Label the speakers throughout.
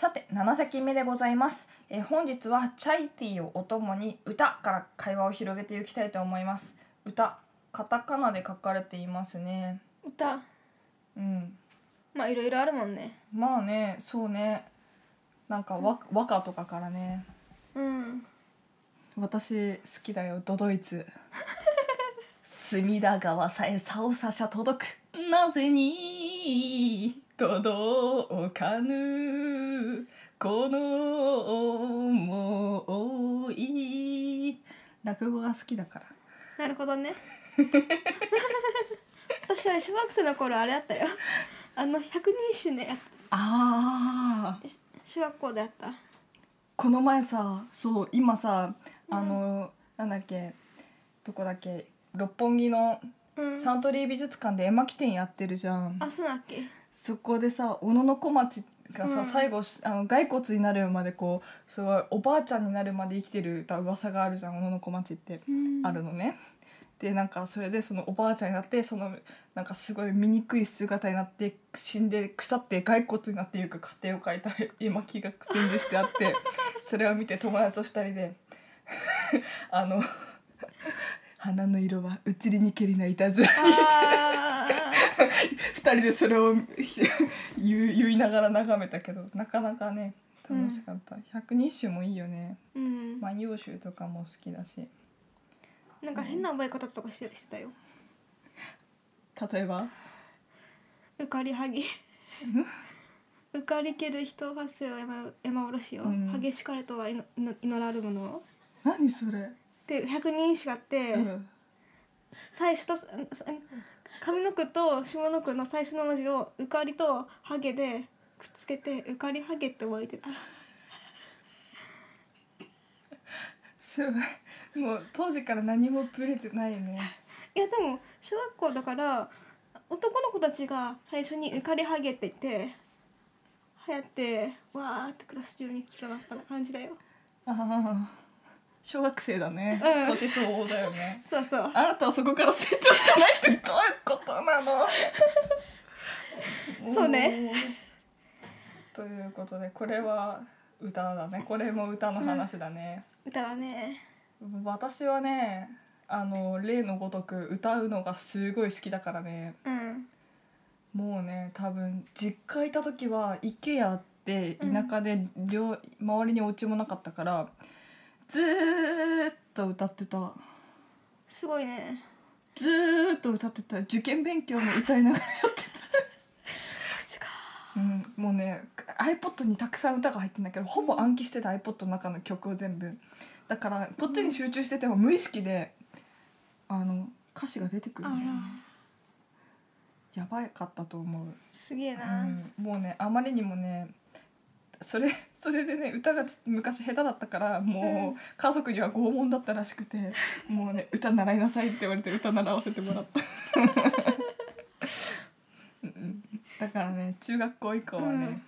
Speaker 1: さて7席目でございます、えー本日はチャイティーをお供に歌から会話を広げていきたいと思います。歌カタカナで書かれていますね。
Speaker 2: 歌？
Speaker 1: うん。
Speaker 2: まあいろいろあるもんね。
Speaker 1: まあねそうね。なんか和和歌とかからね。
Speaker 2: うん。
Speaker 1: 私好きだよドドイツ。隅田川さえさおさしゃ届く。なぜに届かぬ。この想い。落語が好きだから。
Speaker 2: なるほどね。私は小学生の頃あれだったよ。あの百人一首ね。
Speaker 1: ああ
Speaker 2: 小学校であった。
Speaker 1: この前さそう今さあの、なんだっけどこだっけ六本木の
Speaker 2: うん。
Speaker 1: サントリー美術館で絵巻展やってるじゃん。
Speaker 2: あそうだっけ
Speaker 1: そこでさ小野小町がさ、
Speaker 2: うん。
Speaker 1: 最後あの骸骨になるまでこうすごいおばあちゃんになるまで生きてる歌噂があるじゃん小野小町って。
Speaker 2: うん。
Speaker 1: あるのね。でなんかそれでそのおばあちゃんになってそのなんかすごい醜い姿になって死んで腐って骸骨になっていく過程を描いた絵巻が展示してあって それを見て友達と二人であの花の色は移りにけりないたずらに
Speaker 2: あ
Speaker 1: 二人でそれを言いながら眺めたけどなかなかね楽しかった、百人一首もいいよね。
Speaker 2: ーうん。
Speaker 1: 万葉集とかも好きだし。
Speaker 2: なんか変な覚え方とかしてしてたよ。
Speaker 1: 例えば？
Speaker 2: うかりはぎ。うかりける人発生を山山おろしよ、
Speaker 1: うん。
Speaker 2: 激しかれとは祈祈らるものを。
Speaker 1: 何それ、
Speaker 2: で百人一首があって、
Speaker 1: うん。
Speaker 2: 最初とさ上の句と下の句の最初の文字をうかりとハゲでくっつけてうかりハゲって覚えてた。
Speaker 1: すごい。もう当時から何もブレてないね。
Speaker 2: いやでも小学校だから男の子たちが最初に「うかりハゲ」って言って流行ってわーってクラス中に広がった感じだよ。
Speaker 1: ああ小学生だね、
Speaker 2: うん。
Speaker 1: 年相応だよね。
Speaker 2: そうそう。
Speaker 1: あなたはそこから成長してないってどういうことなの？
Speaker 2: そうね。
Speaker 1: ということでこれは歌だね。これも歌の話だね、
Speaker 2: 歌だね。
Speaker 1: 私はねあの例のごとく歌うのがすごい好きだからね。
Speaker 2: うん。
Speaker 1: もうね多分実家いた時は IKEA って田舎で両、周りにお家もなかったからずーっと歌ってた。
Speaker 2: すごいね。
Speaker 1: ずーっと歌ってた。受験勉強も歌いな。がらやってた、うん、もうね iPod にたくさん歌が入ってんだけどほぼ暗記してた iPod の中の曲を全部。だからこっちに集中してても無意識であの歌詞が出てくるんだよねやばかったと思う。
Speaker 2: すげえな、
Speaker 1: うん、もうねあまりにもねそれ それでね歌がち昔下手だったからもう家族には拷問だったらしくてもうね 歌習いなさいって言われて歌習わせてもらった。うんうん。だからね中学校以降はね、
Speaker 2: うん。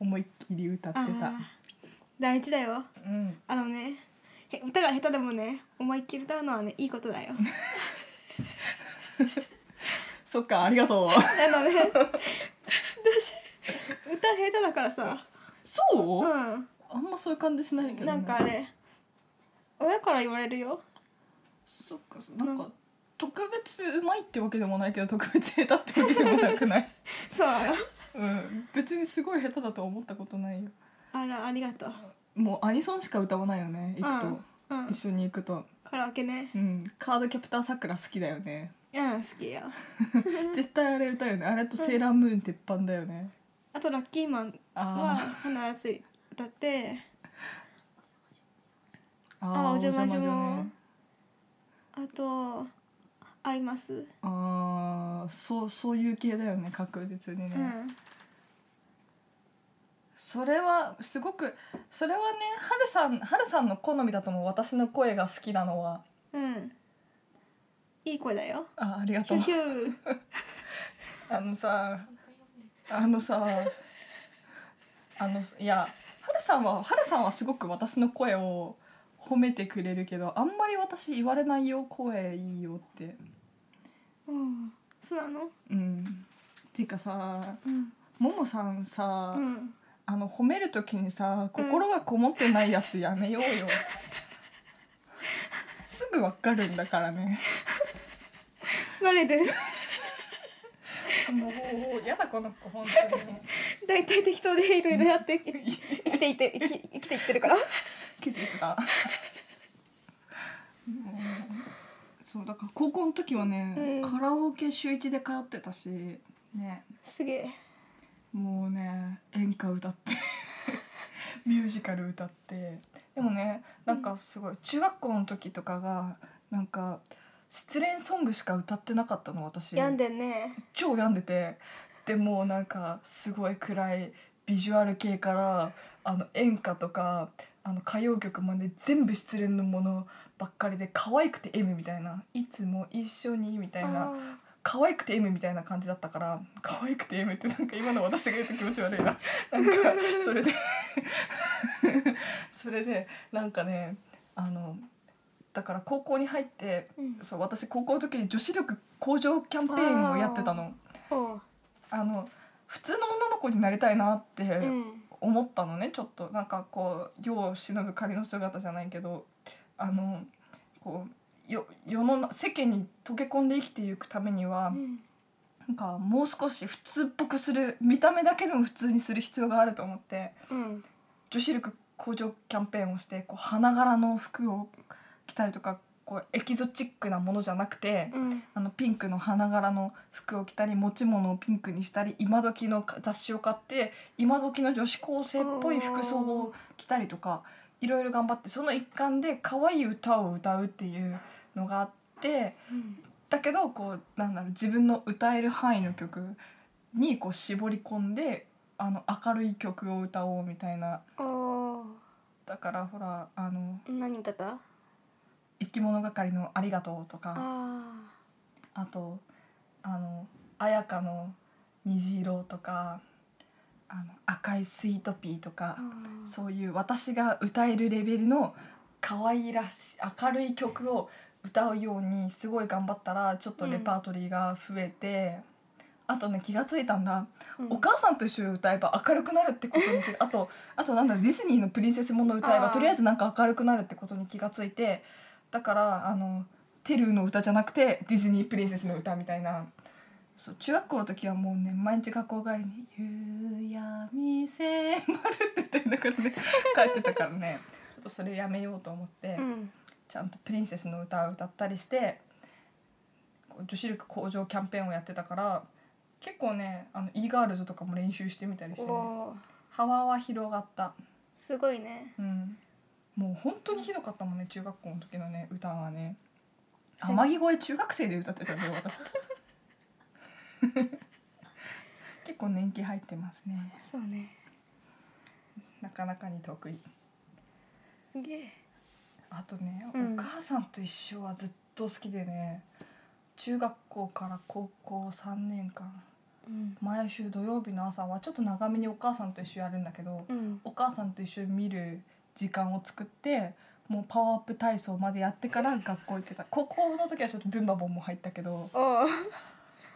Speaker 1: 思いっきり歌ってた。
Speaker 2: 大事だよ。
Speaker 1: うん。
Speaker 2: あのねへ歌が下手でもね思いっきり歌うのはねいいことだよ。
Speaker 1: そっかありがとう。
Speaker 2: あのね私歌下手だからさ
Speaker 1: そう、
Speaker 2: う
Speaker 1: あんまそういう感じしないけど、ね、
Speaker 2: んなんかあれ。親から言われるよ。
Speaker 1: そっか。なんか特別うまいってわけでもないけど特別下手ってわけでもなくない？
Speaker 2: そう。
Speaker 1: うん。別にすごい下手だとは思ったことないよ。
Speaker 2: あらありがとう。
Speaker 1: もうアニソンしか歌わないよね行くと、
Speaker 2: うん、うん、
Speaker 1: 一緒に行くと。
Speaker 2: カラオケね。
Speaker 1: うん。カードキャプターさくら好きだよね。
Speaker 2: うん好きよ。
Speaker 1: 絶対あれ歌うよね。あれとセーラームーン鉄板だよね
Speaker 2: あとラッキーマンは
Speaker 1: あ
Speaker 2: 必ず歌って。
Speaker 1: ー
Speaker 2: あお邪魔女
Speaker 1: ね。
Speaker 2: もあと合います、
Speaker 1: あーそうそういう系だよね確実にね、
Speaker 2: うん。
Speaker 1: それはすごくそれはねはるさんはるさんの好みだと思う。私の声が好きなのは。
Speaker 2: うん。いい声だよ。
Speaker 1: あありがとう。あのさあのさあのいやはるさんははるさんはすごく私の声を褒めてくれるけどあんまり私言われないよ声いいよって。
Speaker 2: うん。そうなの？
Speaker 1: うん。っていうかさ
Speaker 2: うん。
Speaker 1: ももさんさ、
Speaker 2: うん。
Speaker 1: あの褒める時にさ心がこもってないやつやめようよ、すぐわかるんだからね。
Speaker 2: バレる
Speaker 1: もうやだこの子本当に。
Speaker 2: 大体適当でいろいろやって生きていって生き生きていってるから。
Speaker 1: 気づいてた。もうそうだから高校の時はね、
Speaker 2: うん。
Speaker 1: カラオケ週一で通ってたしね。
Speaker 2: すげえ。
Speaker 1: もうね演歌歌って ミュージカル歌って。でもねなんかすごい中学校の時とかがなんか失恋ソングしか歌ってなかったの私。
Speaker 2: 病んでんね。
Speaker 1: 超病んでて。でもうなんかすごい暗いビジュアル系からあの演歌とかあの歌謡曲まで全部失恋のものばっかりで可愛くて M みたいな。いつも一緒にみたいな。
Speaker 2: あ
Speaker 1: 可愛くて M みたいな感じだったから可愛くて M ってなんか今の私が言うと気持ち悪いな。なんかそれでそれでなんかねあのだから高校に入って
Speaker 2: ーうん。
Speaker 1: そう私高校の時に女子力向上キャンペーンをやってたの。あの普通の女の子になりたいなって
Speaker 2: うん。
Speaker 1: 思ったのねちょっと。なんかこう世を忍ぶ仮の姿じゃないけどあのこうよ世のな世間に溶け込んで生きていくためには、
Speaker 2: うん。
Speaker 1: なんかもう少し普通っぽくする見た目だけでも普通にする必要があると思って
Speaker 2: うん。
Speaker 1: 女子力向上キャンペーンをしてこう花柄の服を着たりとかこうエキゾチックなものじゃなくて、
Speaker 2: うん。
Speaker 1: あのピンクの花柄の服を着たり持ち物をピンクにしたり今時の雑誌を買って今時の女子高生っぽい服装を着たりとかいろいろ頑張ってその一環で可愛い歌を歌うっていうのがあって
Speaker 2: うん。
Speaker 1: だけどこうなんだろう自分の歌える範囲の曲にこう絞り込んであの明るい曲を歌おうみたいな。だからほらあの
Speaker 2: 何歌った？
Speaker 1: 生き物係の「ありがとう」とか。
Speaker 2: あ
Speaker 1: あとあの綾香の虹色とかあの赤いスイートピーと
Speaker 2: ー。
Speaker 1: かそういう私が歌えるレベルの可愛らしい明るい曲を歌うようにすごい頑張ったらちょっとレパートリーが増えて、あとね気がついたんだ、
Speaker 2: うん。
Speaker 1: お母さんと一緒に歌えば明るくなるってことにあとあとなんだろうディズニーのプリンセスもの歌えばとりあえずなんか明るくなるってことに気がついてだからあのテルーの歌じゃなくてディズニープリンセスの歌みたいな。そう中学校の時はもうね毎日学校帰りに「夕闇迫る」って言ってんだからね。帰ってたからね。ちょっとそれやめようと思って、
Speaker 2: うん。
Speaker 1: ちゃんとプリンセスの歌を歌ったりして女子力向上キャンペーンをやってたから結構ねあの e ガールズとかも練習してみたりして、幅は広がった。
Speaker 2: すごいね。
Speaker 1: うんもう本当にひどかったもんね中学校の時のね歌はね。
Speaker 2: せ
Speaker 1: 天城越え中学生で歌ってたんだよ私。結構年季入ってますね。
Speaker 2: そうね。
Speaker 1: なかなかに得意。
Speaker 2: すげえ。
Speaker 1: あとね、
Speaker 2: うん。
Speaker 1: お母さんと一緒はずっと好きでね中学校から高校3年間。
Speaker 2: うん。
Speaker 1: 毎週土曜日の朝はちょっと長めにお母さんと一緒やるんだけど、
Speaker 2: うん。
Speaker 1: お母さんと一緒に見る時間を作ってもうパワーアップ体操までやってから学校行ってた。高校の時はちょっとブンバボンも入ったけど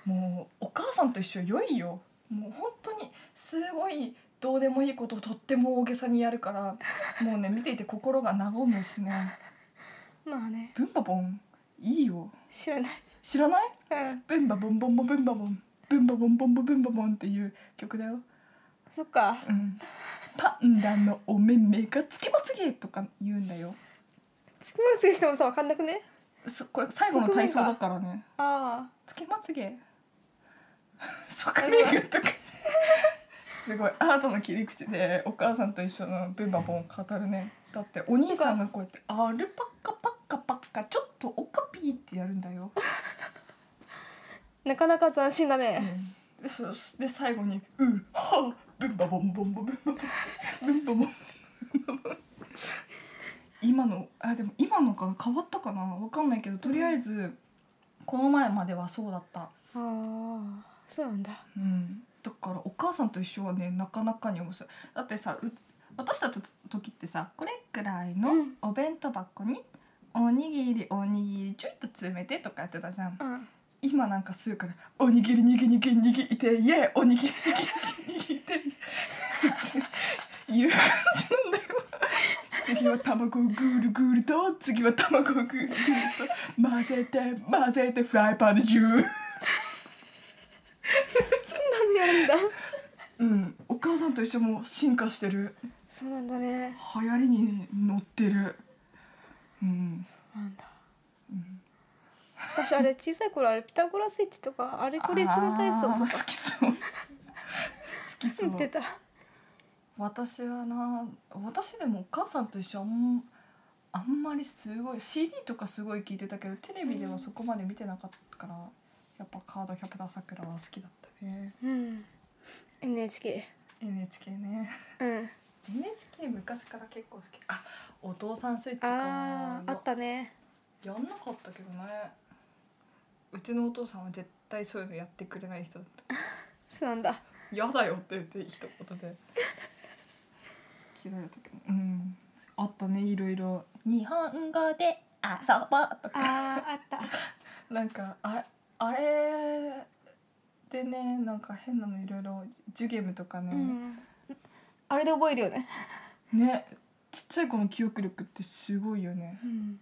Speaker 1: もうお母さんと一緒良いよ。もう本当にすごいどうでもいいことをとっても大げさにやるからもうね見ていて心が和むしね。
Speaker 2: まあね。
Speaker 1: ブンバボンいいよ。
Speaker 2: 知らない。
Speaker 1: 知らない？
Speaker 2: うん。
Speaker 1: ブンバボンボンボンブンバボンブンバボンボンボンブンバボンっていう曲だよ。
Speaker 2: そっか。
Speaker 1: うんパンダのお目目がつけまつげとか言うんだよ。
Speaker 2: つきまつげしてもさわかんなくね？
Speaker 1: そこれ最後の体操だからね。
Speaker 2: あ
Speaker 1: つけまつげ。側面がとか。すごい。新たな切り口でお母さんと一緒のブンバボンを語るね。だってお兄さんがこうやって「アルパカパッカパッカちょっとオカピー」ってやるんだよ、
Speaker 2: あ なかなか斬新だ
Speaker 1: う
Speaker 2: ね
Speaker 1: ん、で最後に「うんはあブンバボンボンボンブンバボンブンバボン」今のあでも今のかな変わったかなわかんないけどとりあえずこの前まではそうだった
Speaker 2: ああそうなんだ
Speaker 1: うんだからお母さんと一緒はねなかなかに面白いだってさう私たちの時ってさこれくらいの
Speaker 2: うん
Speaker 1: お弁当箱におにぎりおにぎりちょいと詰めてとかやってたじゃん
Speaker 2: うん
Speaker 1: 今なんかすぐから「おにぎりにぎにぎにぎいてイエーおにぎりにぎにぎいて」いう。感じなんだよ次は卵をぐるぐると次は卵をぐるぐると混ぜて混ぜてフライパンでジュー。
Speaker 2: そんなのやるんだ。
Speaker 1: うん。お母さんと一緒も進化してる。
Speaker 2: そうなんだね。
Speaker 1: 流行りに乗ってる。うん。
Speaker 2: なんだ、私あれ小さい頃あれピタゴラスイッチとかアルゴリズム体操とか。
Speaker 1: 好きそう。好きそう。
Speaker 2: 言ってた
Speaker 1: 私はな私でもお母さんと一緒あんあんまりすごい CD とかすごい聞いてたけどテレビではそこまで見てなかったからやっぱカードキャプターさくらは好きだったね。
Speaker 2: うん。NHK
Speaker 1: NHK ね。
Speaker 2: うん。
Speaker 1: NHK 昔から結構好き。あお父さんスイッチか
Speaker 2: あーあったね。
Speaker 1: やんなかったけどね。うちのお父さんは絶対そういうのやってくれない人だった。
Speaker 2: そうなんだ「
Speaker 1: 嫌だよ」って言って一言で嫌いだったけどうん。あったねいろいろ。日本語で遊ぼうとか。
Speaker 2: あーあった。
Speaker 1: なんかあれあれでねなんか変なのいろいろジュゲムとかね、
Speaker 2: うん。あれで覚えるよね。
Speaker 1: ね。ちっちゃい子の記憶力ってすごいよね。
Speaker 2: うん。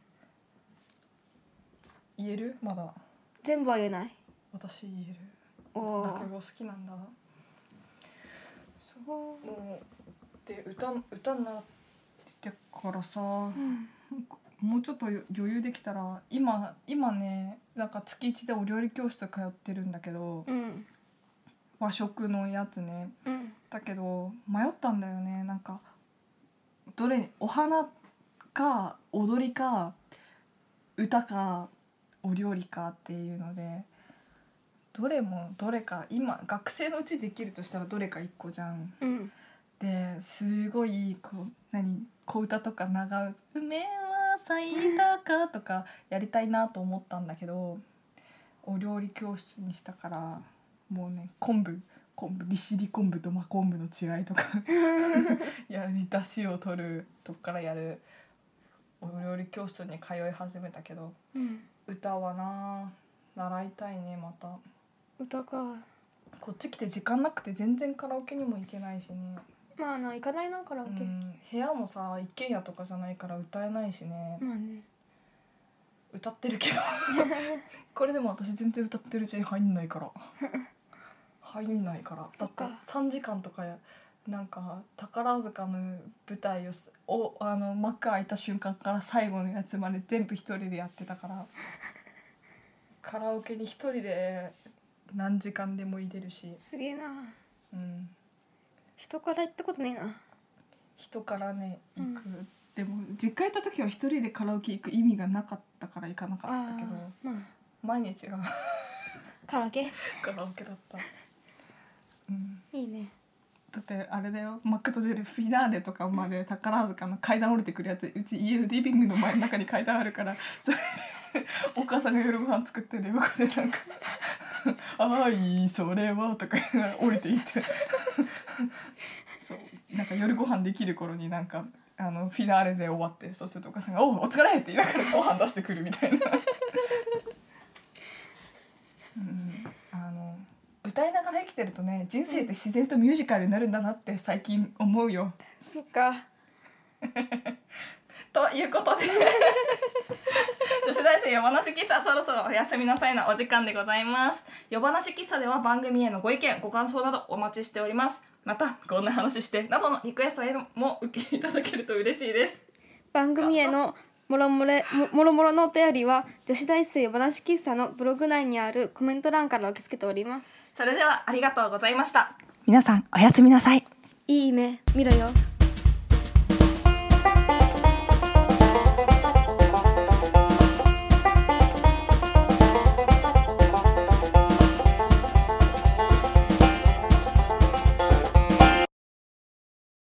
Speaker 1: 言える？まだ。
Speaker 2: 全部は言えない。
Speaker 1: 私言える。
Speaker 2: おー。
Speaker 1: 落語好きなんだ。そうもうで歌歌習ってからさ、
Speaker 2: うん。
Speaker 1: もうちょっと余裕できたら今今ねなんか月一でお料理教室通ってるんだけど
Speaker 2: うん
Speaker 1: 和食のやつね。
Speaker 2: うん。
Speaker 1: だけど迷ったんだよね。なんかどれお花か踊りか歌かお料理かっていうのでどれもどれか今学生のうちできるとしたらどれか一個じゃん。
Speaker 2: うん
Speaker 1: ですごいこう何小歌とか長う「梅は咲いたか」とかやりたいなと思ったんだけどお料理教室にしたからもうね昆布昆布利尻昆布と真昆布の違いとか やり出汁を取るとこからやるお料理教室に通い始めたけど
Speaker 2: うん。
Speaker 1: 歌はな習いたいねまた。
Speaker 2: 歌か。
Speaker 1: こっち来て時間なくて全然カラオケにも行けないしね
Speaker 2: まああの行かないなカラオケ、
Speaker 1: うん、部屋もさ一軒家とかじゃないから歌えないしね、
Speaker 2: まあね。
Speaker 1: 歌ってるけど。これでも私全然歌ってるうちに入んないから。入んないから。だって
Speaker 2: そっか
Speaker 1: 3時間とかやなんか宝塚の舞台をすおあの幕開いた瞬間から最後のやつまで全部一人でやってたから。カラオケに一人で何時間でも入れるし、
Speaker 2: すげえな。
Speaker 1: うん、
Speaker 2: 人から行ったことねえな。
Speaker 1: 人からね行く、
Speaker 2: う
Speaker 1: でも実家行った時は一人でカラオケ行く意味がなかったから行かなか
Speaker 2: あ
Speaker 1: ったけど。
Speaker 2: ーまあ。
Speaker 1: 毎日が。
Speaker 2: カラオケ？
Speaker 1: カラオケだった、うん、
Speaker 2: いいね。
Speaker 1: だってあれだよ。マクドジェルフィナーレとかまで宝塚の階段降りてくるやつうち家のリビングの前の中に階段あるからそれでお母さんが夜ご飯作ってる横でなんか「あいいそれは」とか 降りていって そうなんか夜ご飯できる頃になんかあのフィナーレで終わってそうするとお母さんが「おうお疲れ!」って言いながらご飯出してくるみたいな。うん、あの歌いながら生きてるとね人生って自然とミュージカルになるんだなって最近思うよ。
Speaker 2: そっか
Speaker 1: ということで女子大生夜話喫茶そろそろおやすみなさいのお時間でございます。夜話喫茶では番組へのご意見ご感想などお待ちしております。またこんな話してなどのリクエストへも受けいただけると嬉しいです。
Speaker 2: 番組へのもろもれももろもろのお便りは女子大生話喫茶のブログ内にあるコメント欄から受け付けております。
Speaker 1: それではありがとうございました。皆さんおやすみなさい。
Speaker 2: いい夢見ろよ